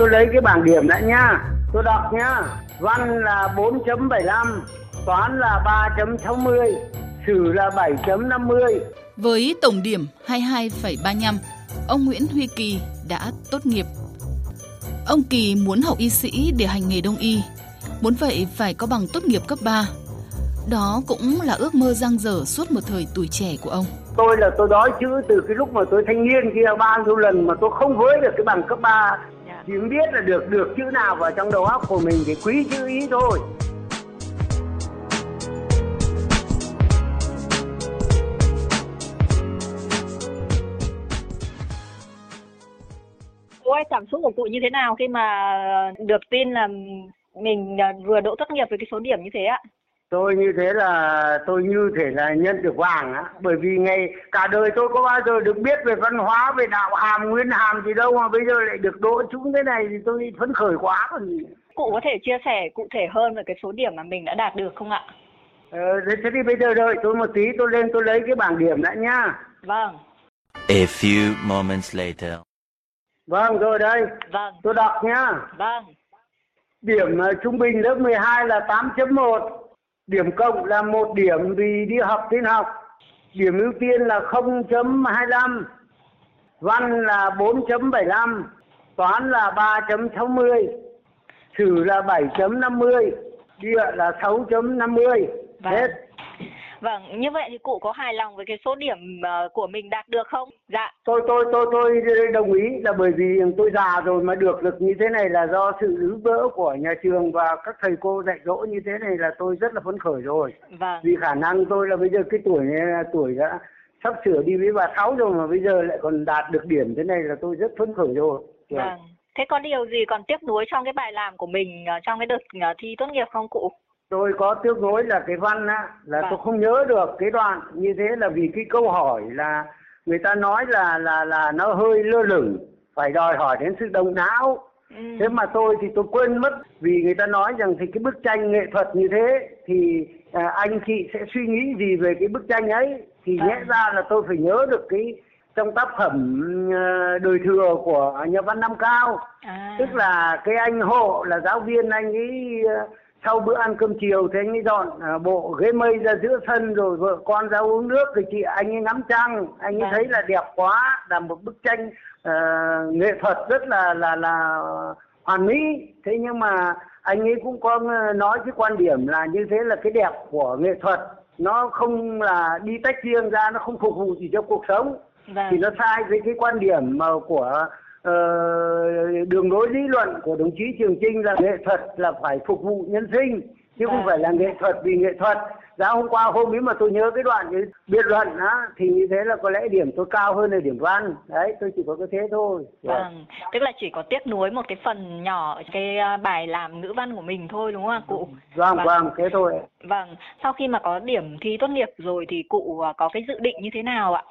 tôi lấy cái bảng điểm đã nhá tôi đọc nhá văn là 4.75 toán là 3.60 sử là 7.50 Với tổng điểm 22,35, ông Nguyễn Huy Kỳ đã tốt nghiệp. Ông Kỳ muốn học y sĩ để hành nghề đông y. Muốn vậy phải có bằng tốt nghiệp cấp 3. Đó cũng là ước mơ giang dở suốt một thời tuổi trẻ của ông. tôi là tôi đói chữ từ cái lúc mà tôi thanh niên kia bao nhiêu lần mà tôi không với được cái bằng cấp 3 chỉ biết là được được chữ nào vào trong đầu óc của mình thì quý chữ ý thôi Cô ơi, cảm xúc của cụ như thế nào khi mà được tin là mình à, vừa đỗ tốt nghiệp với cái số điểm như thế ạ? Tôi như thế là tôi như thể là nhân được vàng á. Bởi vì ngày cả đời tôi có bao giờ được biết về văn hóa về đạo hàm nguyên hàm gì đâu mà bây giờ lại được đỗ trúng thế này thì tôi phấn khởi quá còn gì. Cụ có thể chia sẻ cụ thể hơn về cái số điểm mà mình đã đạt được không ạ? ờ, thế thế thì bây giờ đợi tôi một tí tôi lên tôi lấy cái bảng điểm đã nhá. Vâng, A few moments later. vâng rồi đây. Vâng, tôi đọc nhá. Vâng, điểm ờ, trung bình lớp 12 là 8.1 điểm cộng là một điểm vì đi học tin học. Điểm ưu tiên là 0.25 văn là 4.75 toán là 3.60 sử là 7.50 địa là 6.50 Vâng. hết vâng. Như vậy thì cụ có hài lòng với cái số điểm ờ, của mình đạt được không? Dạ, tôi tôi tôi tôi đồng ý là bởi vì tôi già rồi mà được được như thế này là do sự giúp đỡ của nhà trường và các thầy cô dạy dỗ như thế này là tôi rất là phấn khởi rồi vâng, vì khả năng tôi là bây giờ cái tuổi này là tuổi đã sắp sửa đi với bà sáu rồi mà bây giờ lại còn đạt được điểm thế này là tôi rất phấn khởi rồi vâng. Thế có điều gì còn tiếc nuối trong cái bài làm của mình ờ, trong cái đợt ờ, thi tốt nghiệp không cụ? Tôi có tiếc nuối là cái văn á là Vâng. tôi không nhớ được cái đoạn như thế là vì cái câu hỏi là người ta nói là là là nó hơi lơ lửng phải đòi hỏi đến sự động não Ừ. thế mà tôi thì tôi quên mất vì người ta nói rằng thì cái bức tranh nghệ thuật như thế thì à, anh chị sẽ suy nghĩ gì về cái bức tranh ấy thì Vâng. nhẽ ra là tôi phải nhớ được cái trong tác phẩm ờ, đời thừa của nhà văn Nam Cao À, tức là cái anh hộ là giáo viên anh ấy ờ, sau bữa ăn cơm chiều thì anh ấy dọn ờ, bộ ghế mây ra giữa sân rồi vợ con ra uống nước thì chị anh ấy ngắm trăng anh ấy Vâng. thấy là đẹp quá là một bức tranh ờ, nghệ thuật rất là là là hoàn mỹ thế nhưng mà anh ấy cũng có ờ, nói cái quan điểm là như thế là cái đẹp của nghệ thuật nó không là đi tách riêng ra nó không phục vụ gì cho cuộc sống vâng. thì nó sai với cái quan điểm mà của ờ, đường lối lý luận của đồng chí Trường Trinh là nghệ thuật là phải phục vụ nhân sinh chứ không Vâng. phải là nghệ thuật vì nghệ thuật. Giá hôm qua hôm ấy mà tôi nhớ cái đoạn cái biện luận á thì như thế là có lẽ điểm tôi cao hơn là điểm văn. Đấy, tôi chỉ có cái thế thôi. Vâng, tức là chỉ có tiếc nuối một cái phần nhỏ cái à, bài làm ngữ văn của mình thôi đúng không ạ cụ? Vâng, vâng, thế thôi. Vâng, sau khi mà có điểm thi tốt nghiệp rồi thì cụ à, có cái dự định như thế nào ạ?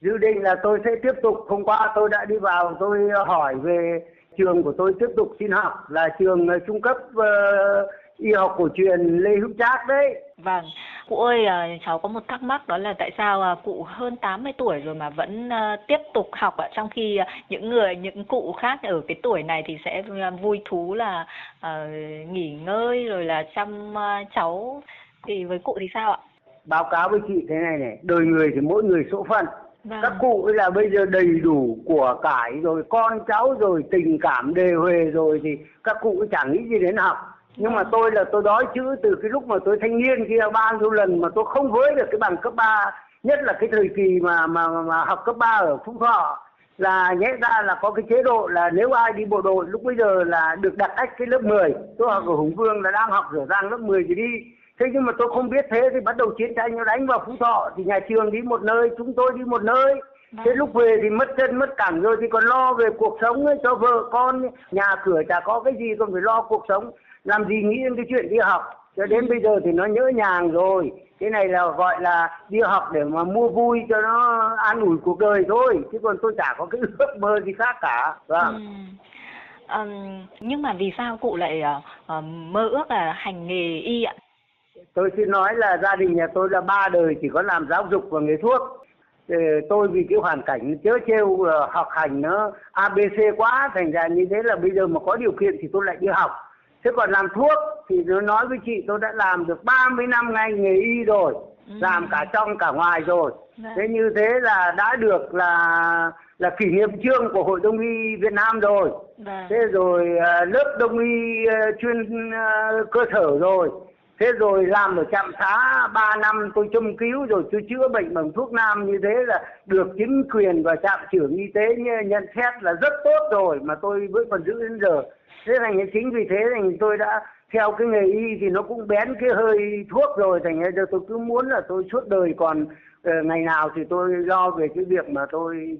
Dự định là tôi sẽ tiếp tục. Hôm qua tôi đã đi vào tôi hỏi về trường của tôi tiếp tục xin học là trường ờ, trung cấp ờ, y học cổ truyền Lê Hữu Trác đấy. Vâng, cụ ơi à, cháu có một thắc mắc đó là tại sao à, cụ hơn 80 tuổi rồi mà vẫn tiếp tục học ạ? Trong khi những người những cụ khác ở cái tuổi này thì sẽ vui thú là à, nghỉ ngơi rồi là chăm cháu. Thì với cụ thì sao ạ? báo cáo với chị thế này này đời người thì mỗi người số phận Vâng. các cụ là bây giờ đầy đủ của cải rồi con cháu rồi tình cảm đề huề rồi thì các cụ chẳng nghĩ gì đến học. Nhưng mà tôi là tôi đói chữ từ cái lúc mà tôi thanh niên kia bao nhiêu lần mà tôi không với được cái bằng cấp 3 nhất là cái thời kỳ mà mà mà học cấp 3 ở Phú Thọ là nhẽ ra là có cái chế độ là nếu ai đi bộ đội lúc bây giờ là được đặt ách cái lớp 10 tôi học ở Hùng Vương là đang học rửa rang lớp 10 thì đi thế nhưng mà tôi không biết thế thì bắt đầu chiến tranh nó đánh vào Phú Thọ thì nhà trường đi một nơi chúng tôi đi một nơi. Thế lúc về thì mất chân mất cẳng rồi thì còn lo về cuộc sống ấy, cho vợ con nhà cửa chả có cái gì còn phải lo cuộc sống. Làm gì nghĩ đến cái chuyện đi học? Cho đến bây giờ thì nó nhỡ nhàng rồi. Cái này là gọi là đi học để mà mua vui cho nó an ủi cuộc đời thôi. Chứ còn tôi chả có cái ước mơ gì khác cả. Vâng. Ừm, nhưng mà vì sao cụ lại ờ, mơ ước là hành nghề y ạ? Tôi xin nói là gia đình nhà tôi là ba đời chỉ có làm giáo dục và nghề thuốc Ờ, tôi vì cái hoàn cảnh chớ trêu ờ, học hành nó abc quá thành ra như thế là bây giờ mà có điều kiện thì tôi lại đi học thế còn làm thuốc thì tôi nói với chị tôi đã làm được 30 năm ngay nghề y rồi Ừ. làm cả trong cả ngoài rồi Vâng. thế như thế là đã được là là kỷ niệm trương của hội đông y việt nam rồi Vâng. thế rồi à, lớp đông y à, chuyên cơ sở rồi thế rồi làm ở trạm xá 3 năm tôi châm cứu rồi tôi chữa bệnh bằng thuốc nam như thế là được chính quyền và trạm trưởng y tế nhận xét là rất tốt rồi mà tôi vẫn còn giữ đến giờ. Thế thành ra chính vì thế thành tôi đã, theo cái nghề y thì nó cũng bén cái hơi thuốc rồi, thành ra tôi cứ muốn là tôi suốt đời còn ờ, ngày nào thì tôi lo về cái việc mà tôi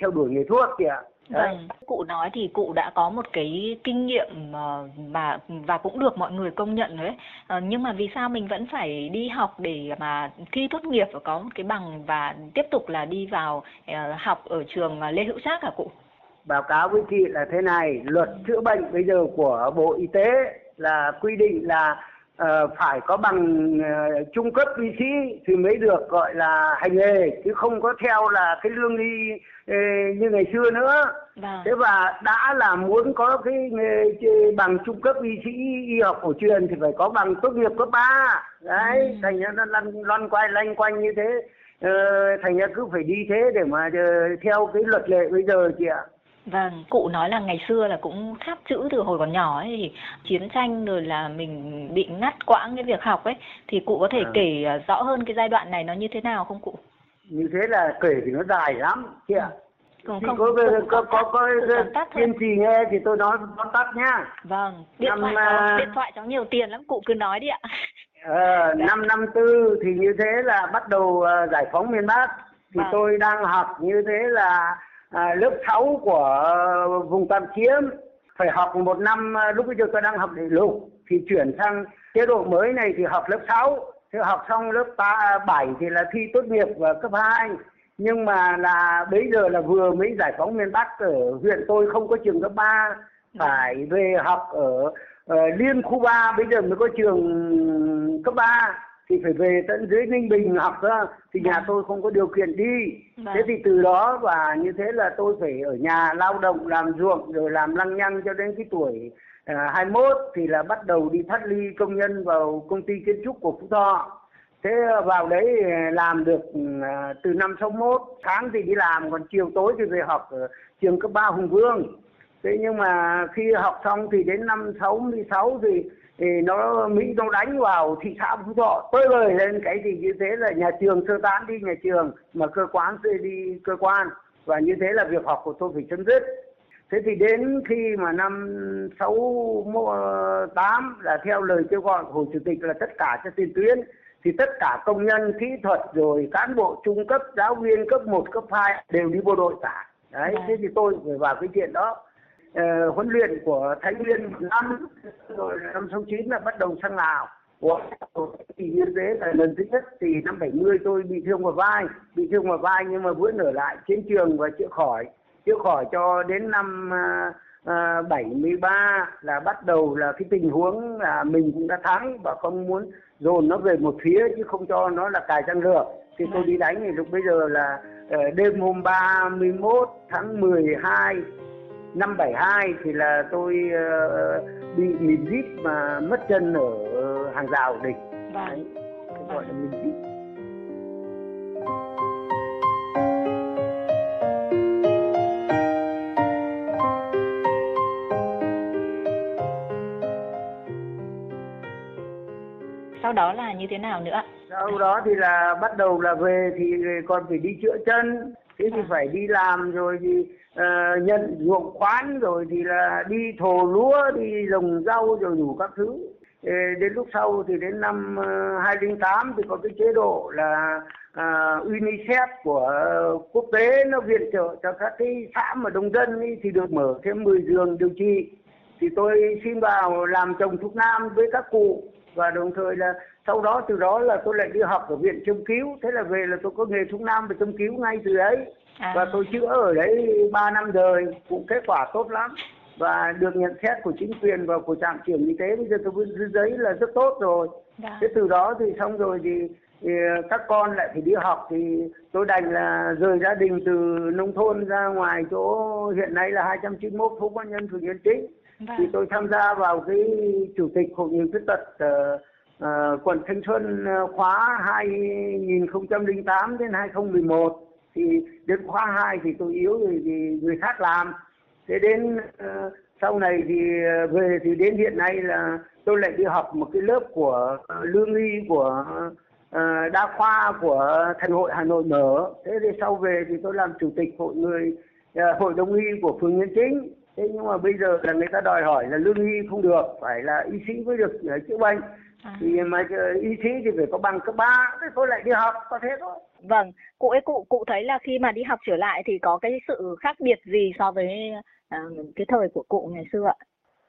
theo đuổi nghề thuốc kìa Vâng, cụ nói thì cụ đã có một cái kinh nghiệm ờ, mà và cũng được mọi người công nhận rồi ấy. Ờ, nhưng mà vì sao mình vẫn phải đi học để mà thi tốt nghiệp và có một cái bằng và tiếp tục là đi vào ờ, học ở trường Lê Hữu Trác hả cụ? báo cáo với chị là thế này luật chữa bệnh bây giờ của bộ y tế là quy định là ờ, phải có bằng ờ, trung cấp y sĩ thì mới được gọi là hành nghề chứ không có theo là cái lương y ờ, như ngày xưa nữa Vâng. thế và đã là muốn có cái nghề bằng trung cấp y sĩ y học cổ truyền thì phải có bằng tốt nghiệp cấp 3 đấy Ừ. thành ra nó lăn loan quay lanh quanh như thế ờ, thành ra cứ phải đi thế để mà theo cái luật lệ bây giờ chị ạ Vâng, cụ nói là ngày xưa là cũng tháp chữ từ hồi còn nhỏ ấy thì chiến tranh rồi là mình bị ngắt quãng cái việc học ấy thì cụ có thể À. kể ờ, rõ hơn cái giai đoạn này nó như thế nào không cụ? như thế là kể thì nó dài lắm chị ạ Không không, có cụ có có, có, có kiên trì nghe thì tôi nói tóm tắt nhá Vâng, điện Năm, thoại cháu, điện thoại cháu nhiều tiền lắm, cụ cứ nói đi ạ. Ờ, năm năm tư thì như thế là bắt đầu ờ, giải phóng miền Bắc thì Vâng. tôi đang học như thế là à, lớp 6 của vùng tạm chiếm phải học một năm à, lúc bây giờ tôi đang học đại lục thì chuyển sang chế độ mới này thì học lớp 6 thì học xong lớp 3, 7 à, thì là thi tốt nghiệp và cấp 2 nhưng mà là bây giờ là vừa mới giải phóng miền Bắc ở huyện tôi không có trường cấp 3 phải về học ở ờ, liên khu 3 bây giờ mới có trường cấp 3 thì phải về tận dưới Ninh Bình học cơ thì nhà Vâng. tôi không có điều kiện đi Vâng. thế thì từ đó và như thế là tôi phải ở nhà lao động làm ruộng rồi làm lăng nhăng cho đến cái tuổi à, 21 thì là bắt đầu đi thoát ly công nhân vào công ty kiến trúc của Phú Thọ thế vào đấy à, làm được à, từ năm 61 tháng thì đi làm còn chiều tối thì về học ở trường cấp 3 Hùng Vương thế nhưng mà khi học xong thì đến năm 66 thì thì nó Mỹ nó đánh vào thị xã Phú Thọ tôi lời lên cái gì như thế là nhà trường sơ tán đi nhà trường mà cơ quan đi cơ quan. Và như thế là việc học của tôi phải chấm dứt. Thế thì đến khi mà năm 68 là theo lời kêu gọi của Hồ Chủ tịch là tất cả cho tiền tuyến. Thì tất cả công nhân kỹ thuật rồi cán bộ trung cấp giáo viên cấp 1 cấp 2 đều đi bộ đội cả. Đấy Vâng. thế thì tôi phải vào cái chuyện đó uh, huấn luyện của Thái Nguyên năm rồi năm 69 là bắt đầu sang Lào. Của thì như thế là lần thứ nhất thì năm 70 tôi bị thương vào vai bị thương vào vai nhưng mà vẫn ở lại chiến trường và chữa khỏi. Chữa khỏi cho đến năm ờ, ờ, uh, 73 là bắt đầu là cái tình huống là mình cũng đã thắng và không muốn dồn nó về một phía chứ không cho nó là cài răng lược thì tôi đi đánh thì lúc bây giờ là đêm hôm 31 tháng 12 năm 72 thì là tôi ờ, bị mìn díp mà mất chân ở hàng rào địch Vâng. Đấy, cái gọi là mìn díp Sau đó là như thế nào nữa? sau đó thì là bắt đầu là về thì còn phải đi chữa chân thế thì phải đi làm rồi thì uh, nhận ruộng khoán rồi thì là đi thồ lúa đi trồng rau rồi đủ các thứ. Đến lúc sau thì đến năm ờ, 2008 thì có cái chế độ là uh, UNICEF của quốc tế nó viện trợ cho các cái xã mà đông dân ý, thì được mở thêm 10 giường điều trị. Thì tôi xin vào làm chồng thuốc nam với các cụ và đồng thời là sau đó từ đó là tôi lại đi học ở viện châm cứu. Thế là về là tôi có nghề thuốc nam và châm cứu ngay từ đấy À. và tôi chữa ở đấy 3 năm rồi cũng kết quả tốt lắm. Và được nhận xét của chính quyền và của trạm trưởng y tế. Bây giờ tôi viết giấy là rất tốt rồi. Vâng. thế từ đó thì xong rồi thì thì các con lại phải đi học. Thì tôi đành là rời gia đình từ nông thôn ra ngoài chỗ hiện nay là 291 phố quan nhân phường Nhân Chính Vâng. thì tôi tham gia vào cái chủ tịch hội người khuyết tật uh, uh, quận Thanh Xuân ờ, khóa 2008 đến 2011 thì đến khóa 2 thì tôi yếu rồi thì người khác làm. Thế đến uh, sau này thì về thì đến hiện nay là tôi lại đi học một cái lớp của lương y của đa khoa của thành hội Hà Nội mở. Thế thì sau về thì tôi làm chủ tịch hội người hội đông y của phường Nhân Chính thế nhưng mà bây giờ là người ta đòi hỏi là lương y không được phải là y sĩ mới được ờ, chữa bệnh À. thì mà ờ, y sĩ thì phải có bằng cấp ba thế tôi lại đi học có thế thôi Vâng, cụ ấy cụ cụ thấy là khi mà đi học trở lại thì có cái sự khác biệt gì so với à, cái thời của cụ ngày xưa ạ?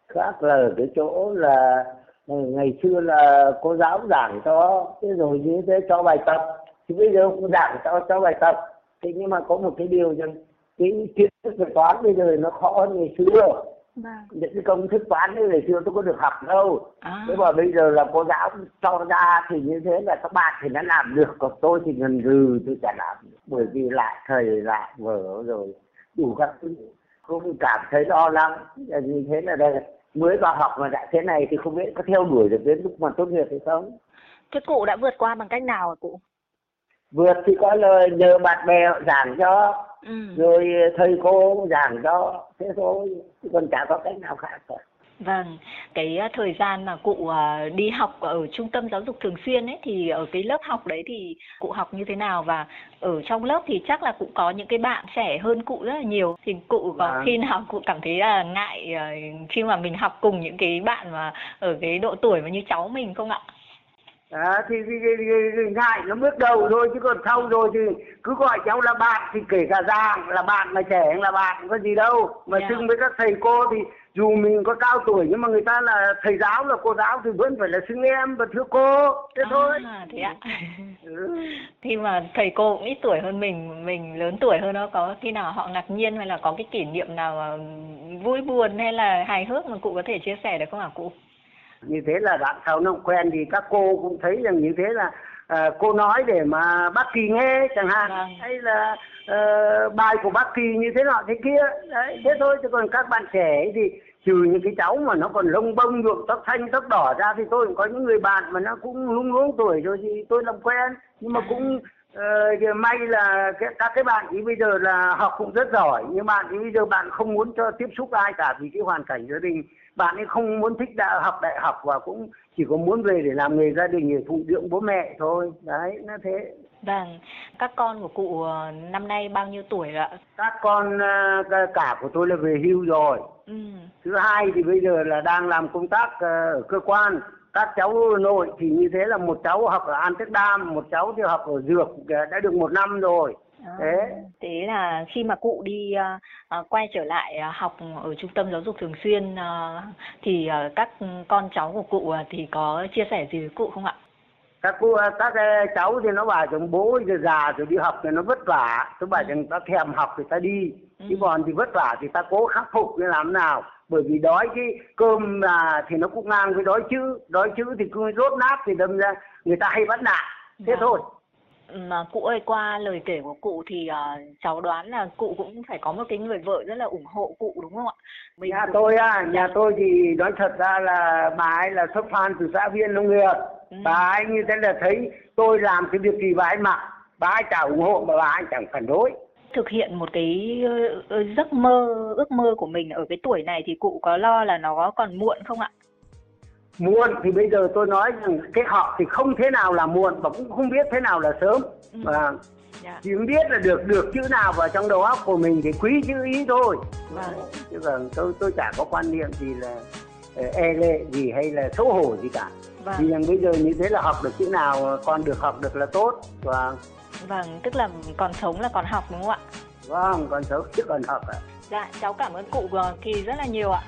khác là ở cái chỗ là ừ, ngày xưa là cô giáo giảng cho thế rồi như thế cho bài tập thì bây giờ cũng giảng cho cho bài tập thế nhưng mà có một cái điều rằng cái kiến thức về toán bây giờ nó khó hơn ngày xưa. Vâng. những cái công thức toán ấy ngày xưa tôi có được học đâu. À. thế mà bây giờ là cô giáo cho ra thì như thế là các bạn thì nó làm được còn tôi thì gần gừ tôi chả làm được. Bởi vì lại thầy lại vở rồi đủ các thứ. Không cảm thấy lo lắng như thế là đây. Mới vào học mà đã thế này thì không biết có theo đuổi được đến lúc mà tốt nghiệp hay không. Thế cụ đã vượt qua bằng cách nào ạ cụ? vượt thì có lời nhờ bạn bè giảng cho Ừ. rồi thầy cô giảng cho thế thôi chứ còn chả có cách nào khác cả Vâng, cái à, thời gian mà cụ à, đi học ở trung tâm giáo dục thường xuyên ấy thì ở cái lớp học đấy thì cụ học như thế nào và ở trong lớp thì chắc là cũng có những cái bạn trẻ hơn cụ rất là nhiều thì cụ có Vâng. khi nào cụ cảm thấy là ngại à, khi mà mình học cùng những cái bạn mà ở cái độ tuổi mà như cháu mình không ạ? À, thì, thì, thì, thì, thì ngại nó bước đầu thôi chứ còn sau rồi thì cứ gọi cháu là bạn thì kể cả già là bạn mà trẻ là bạn có gì đâu mà Dạ. xưng với các thầy cô thì dù mình có cao tuổi nhưng mà người ta là thầy giáo là cô giáo thì vẫn phải là xưng em và thưa cô thế thôi À, thế ạ. ừ. khi mà thầy cô cũng ít tuổi hơn mình mình lớn tuổi hơn đó có khi nào họ ngạc nhiên hay là có cái kỷ niệm nào mà vui buồn hay là hài hước mà cụ có thể chia sẻ được không hả cụ như thế là đoạn sau nó quen thì các cô cũng thấy rằng như thế là à, cô nói để mà bác kỳ nghe chẳng hạn. Vâng. hay là ờ, bài của bác kỳ như thế nọ thế kia. Đấy thế thôi chứ còn các bạn trẻ ấy thì trừ những cái cháu mà nó còn lông bông nhuộm tóc xanh tóc đỏ ra thì tôi cũng có những người bạn mà nó cũng lung luống tuổi rồi thì tôi làm quen. Nhưng mà cũng giờ may là cái, các cái bạn ấy bây giờ là học cũng rất giỏi nhưng bạn ấy bây giờ bạn không muốn cho tiếp xúc ai cả vì cái hoàn cảnh gia đình. Bạn ấy không muốn thích đã học đại học và cũng chỉ có muốn về để làm nghề gia đình để phụng dưỡng bố mẹ thôi. Đấy nó thế. Vâng các con của cụ ờ, năm nay bao nhiêu tuổi ạ? Các con ờ, cả- của tôi là về hưu rồi. Ừ. Thứ hai thì bây giờ là đang làm công tác ở cơ quan các cháu nội thì như thế là một cháu học ở Amsterdam một cháu thì học ở dược đã được một năm rồi À, Thế. thế là khi mà cụ đi à, quay trở lại à, học ở trung tâm giáo dục thường xuyên à, thì à, các con cháu của cụ à, thì có chia sẻ gì với cụ không ạ? Các cô các ờ, cháu thì nó bảo rằng bố giờ già rồi đi học thì nó vất vả tôi bảo rằng ta thèm học thì ta đi chứ Ừ. còn thì vất vả thì ta cố khắc phục để làm nào bởi vì đói cái cơm là thì nó cũng ngang với đói chữ đói chữ thì cứ rốt nát thì đâm ra người ta hay bắt nạt thế Vâng. thôi Mà cụ ơi qua lời kể của cụ thì à, cháu đoán là cụ cũng phải có một cái người vợ rất là ủng hộ cụ đúng không ạ? Mình nhà cũng- tôi á nhà tôi thì nói thật ra là bà ấy là xuất phan từ xã viên nông nghiệp Ừ. bà ấy như thế là thấy tôi làm cái việc gì bà ấy mặc bà ấy chả ủng hộ mà bà ấy chẳng phản đối thực hiện một cái ờ, giấc mơ ước mơ của mình ở cái tuổi này thì cụ có lo là nó còn muộn không ạ? muộn thì bây giờ tôi nói rằng cái học thì không thế nào là muộn và cũng không biết thế nào là sớm Ừ. và Dạ. chỉ biết là được được chữ nào vào trong đầu óc của mình thì quý chữ ý thôi Vâng. chứ còn tôi tôi chả có quan niệm gì là e lệ gì hay là xấu hổ gì cả Vâng. vì rằng bây giờ như thế là học được chữ nào con được học được là tốt và Vâng, tức là còn sống là còn học đúng không ạ? vâng còn xấu chứ còn học ạ Dạ, cháu cảm ơn cụ ờ, Kỳ rất là nhiều ạ.